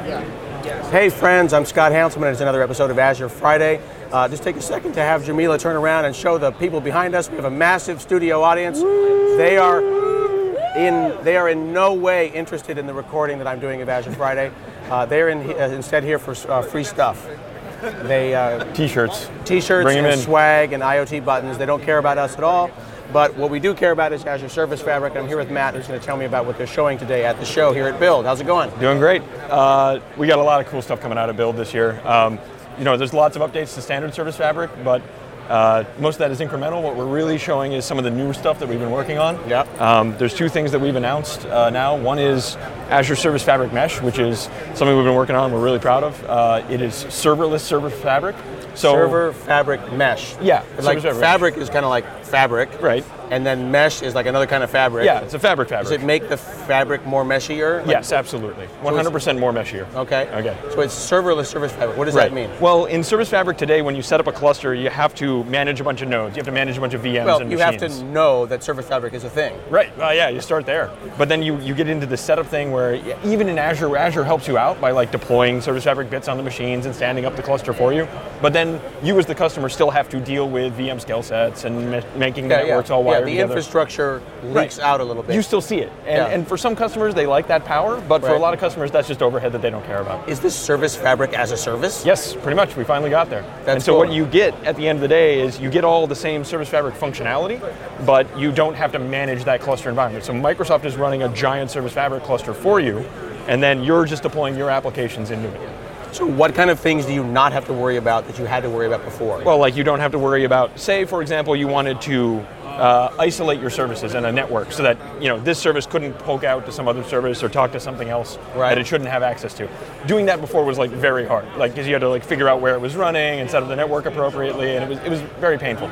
Hey friends, I'm Scott Hanselman. It's another episode of Azure Friday. Uh, just take a second to have Jamila turn around and show the people behind us. We have a massive studio audience. They are in they are in no way interested in the recording that I'm doing of Azure Friday. Uh, they're in, uh, instead here for uh, free stuff. They uh, T-shirts. t-shirts Bring 'em and swag and IoT buttons. They don't care about us at all. But what we do care about is Azure Service Fabric. And I'm here with Matt, who's going to tell me about what they're showing today at the show here at Build. How's it going? Doing great. Uh, we got a lot of cool stuff coming out of Build this year. Um, you know, there's lots of updates to standard Service Fabric, but uh, most of that is incremental. What we're really showing is some of the new stuff that we've been working on. Yep. Um, there's two things that we've announced uh, now. One is Azure Service Fabric Mesh, which is something we've been working on. We're really proud of. Uh, it is serverless Service Fabric. So Service Fabric Mesh. Yeah, Like Fabric. fabric is kind of like fabric. Right. And then mesh is like another kind of fabric. Yeah, it's a fabric fabric. Does it make the fabric more meshier? Like- yes, absolutely. 100% more meshier. Okay. Okay. So it's serverless service fabric. What does Right. that mean? Well, in Service Fabric today, when you set up a cluster, you have to manage a bunch of nodes. You have to manage a bunch of VMs Well, and you machines. have to know that service fabric is a thing. Right. Well, yeah, you start there. But then you, you get into the setup thing where even in Azure, Azure helps you out by like deploying Service Fabric bits on the machines and standing up the cluster for you. But then you as the customer still have to deal with VM scale sets and ma- making the networks all yeah, wired the together. infrastructure leaks Right. out a little bit. You still see it. And, Yeah. and for some customers, they like that power. But for a lot of customers, that's just overhead that they don't care about. is this service fabric as a service? Yes, pretty much. We finally got there. That's and so cool. what you get at the end of the day is you get all the same Service Fabric functionality, but you don't have to manage that cluster environment. So Microsoft is running a giant Service Fabric cluster for you, and then you're just deploying your applications into it. So what kind of things do you not have to worry about that you had to worry about before? Well, like you don't have to worry about, say, for example, you wanted to uh, isolate your services in a network so that you know this service couldn't poke out to some other service or talk to something else Right. that it shouldn't have access to. Doing that before was like very hard, like because you had to like figure out where it was running and set up the network appropriately, and it was it was very painful.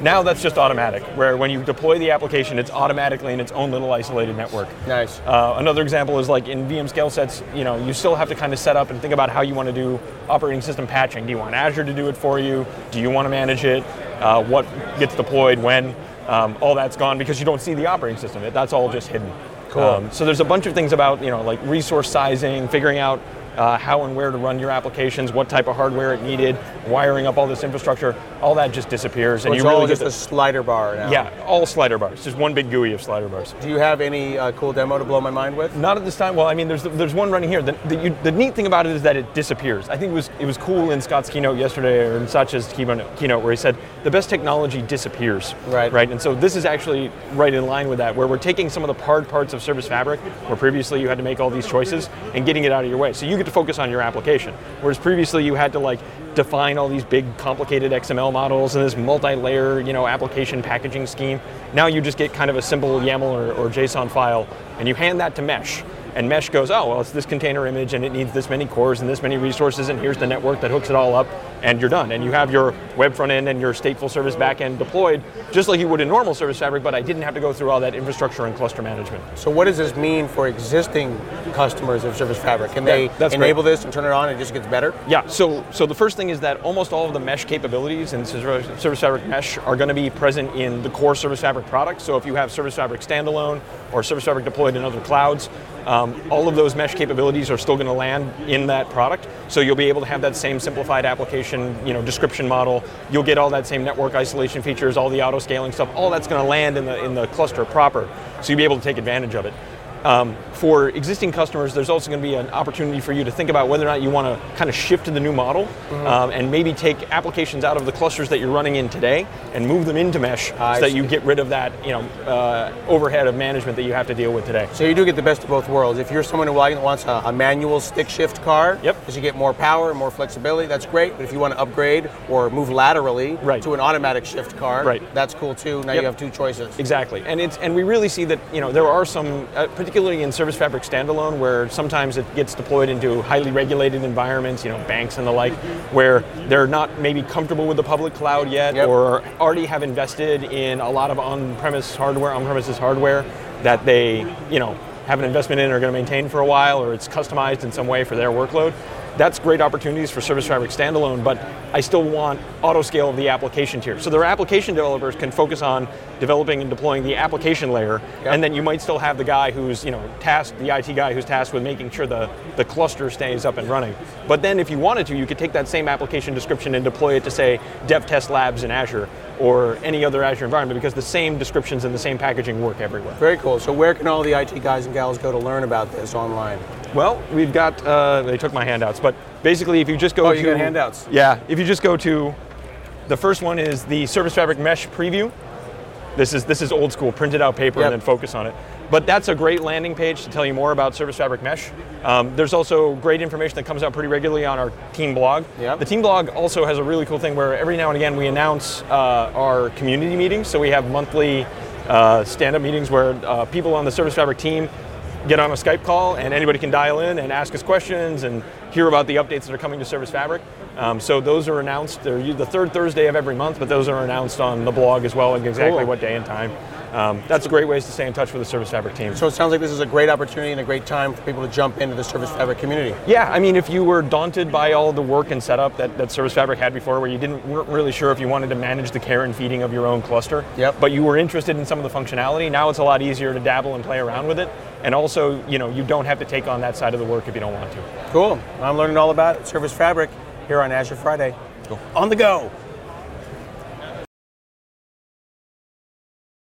Now that's just automatic, where when you deploy the application, it's automatically in its own little isolated network. nice. Uh, another example is like in VM scale sets, you know, you still have to kind of set up and think about how you want to do operating system patching. Do you want Azure to do it for you? Do you want to manage it? Uh, what gets deployed when? Um, all that's gone because you don't see the operating system. It, that's all just hidden. Cool. so there's a bunch of things about you know like resource sizing, figuring out uh, how and where to run your applications, what type of hardware it needed, wiring up all this infrastructure. All that just disappears, So and it's you really just a slider bar now. yeah, all slider bars. Just one big GUI of slider bars. Do you have any uh, cool demo to blow my mind with? Not at this time. Well, I mean, there's there's one running here. The, the, you, the neat thing about it is that it disappears. I think it was it was cool in Scott's keynote yesterday, or in Satya's keynote, keynote where he said the best technology disappears. Right. Right. And so this is actually right in line with that, where we're taking some of the hard parts of Service Fabric, where previously you had to make all these choices, and getting it out of your way. So you get to focus on your application, whereas previously you had to like define all these big complicated XML models and this multi-layer you know application packaging scheme. Now you just get kind of a simple YAML or, or JSON file, and you hand that to Mesh. And Mesh goes, oh, well, it's this container image and it needs this many cores and this many resources, and here's the network that hooks it all up, and you're done. And you have your web front end and your stateful service backend deployed just like you would in normal Service Fabric, but I didn't have to go through all that infrastructure and cluster management. So what does this mean for existing customers of Service Fabric? Can they Yeah, that's enable great. this and turn it on and it just gets better? Yeah, so so the first thing is that almost all of the mesh capabilities in Service Service Fabric Mesh are going to be present in the core Service Fabric product. So if you have Service Fabric standalone or Service Fabric deployed in other clouds, um, all of those mesh capabilities are still going to land in that product. So you'll be able to have that same simplified application, you know, description model. You'll get all that same network isolation features, all the auto scaling stuff. All that's going to land in the in the cluster proper. So you'll be able to take advantage of it. Um, for existing customers, there's also going to be an opportunity for you to think about whether or not you want to kind of shift to the new model Mm-hmm. um, and maybe take applications out of the clusters that you're running in today and move them into Mesh I so that you get rid of that you know uh, overhead of management that you have to deal with today. So you do get the best of both worlds. If you're someone who wants a, a manual stick shift car, Yep. because you get more power and more flexibility, that's great. But if you want to upgrade or move laterally Right. to an automatic shift car, Right. that's cool too. Now Yep. you have two choices. Exactly, and it's and we really see that you know there are some, uh, particularly in Service Fabric standalone, where sometimes it gets deployed into highly regulated environments, you know, banks and the like, where they're not maybe comfortable with the public cloud yet, Yep. or already have invested in a lot of on-premise hardware, on-premises hardware that they you know have an investment in or are going to maintain for a while, or it's customized in some way for their workload. That's great opportunities for Service Fabric standalone, but I still want auto scale of the application tier. So their application developers can focus on developing and deploying the application layer, Yep. and then you might still have the guy who's, you know, tasked, the IT guy who's tasked with making sure the, the cluster stays up and running. But then if you wanted to, you could take that same application description and deploy it to say Dev Test Labs in Azure or any other Azure environment because the same descriptions and the same packaging work everywhere. Very cool. So where can all the IT guys and gals go to learn about this online? Well, we've got, uh, they took my handouts, but basically if you just go Oh, to. you got handouts. Yeah, if you just go to, the first one is the Service Fabric Mesh preview. This is, this is old school, printed out paper Yep. and then focus on it. But that's a great landing page to tell you more about Service Fabric Mesh. Um, there's also great information that comes out pretty regularly on our team blog. Yep. The team blog also has a really cool thing where every now and again we announce uh, our community meetings. So we have monthly uh, stand-up meetings where uh, people on the Service Fabric team get on a Skype call and anybody can dial in and ask us questions and hear about the updates that are coming to Service Fabric. Um, so those are announced. They're the third Thursday of every month, but those are announced on the blog as well, and exactly Cool. what day and time. Um, that's great ways to stay in touch with the Service Fabric team. So it sounds like this is a great opportunity and a great time for people to jump into the Service Fabric community. Yeah, I mean, if you were daunted by all the work and setup that, that Service Fabric had before, where you didn't weren't really sure if you wanted to manage the care and feeding of your own cluster, Yep. but you were interested in some of the functionality, now it's a lot easier to dabble and play around with it. And also, you know, you don't have to take on that side of the work if you don't want to. Cool. I'm learning all about. Service Fabric here on Azure Friday. On the go.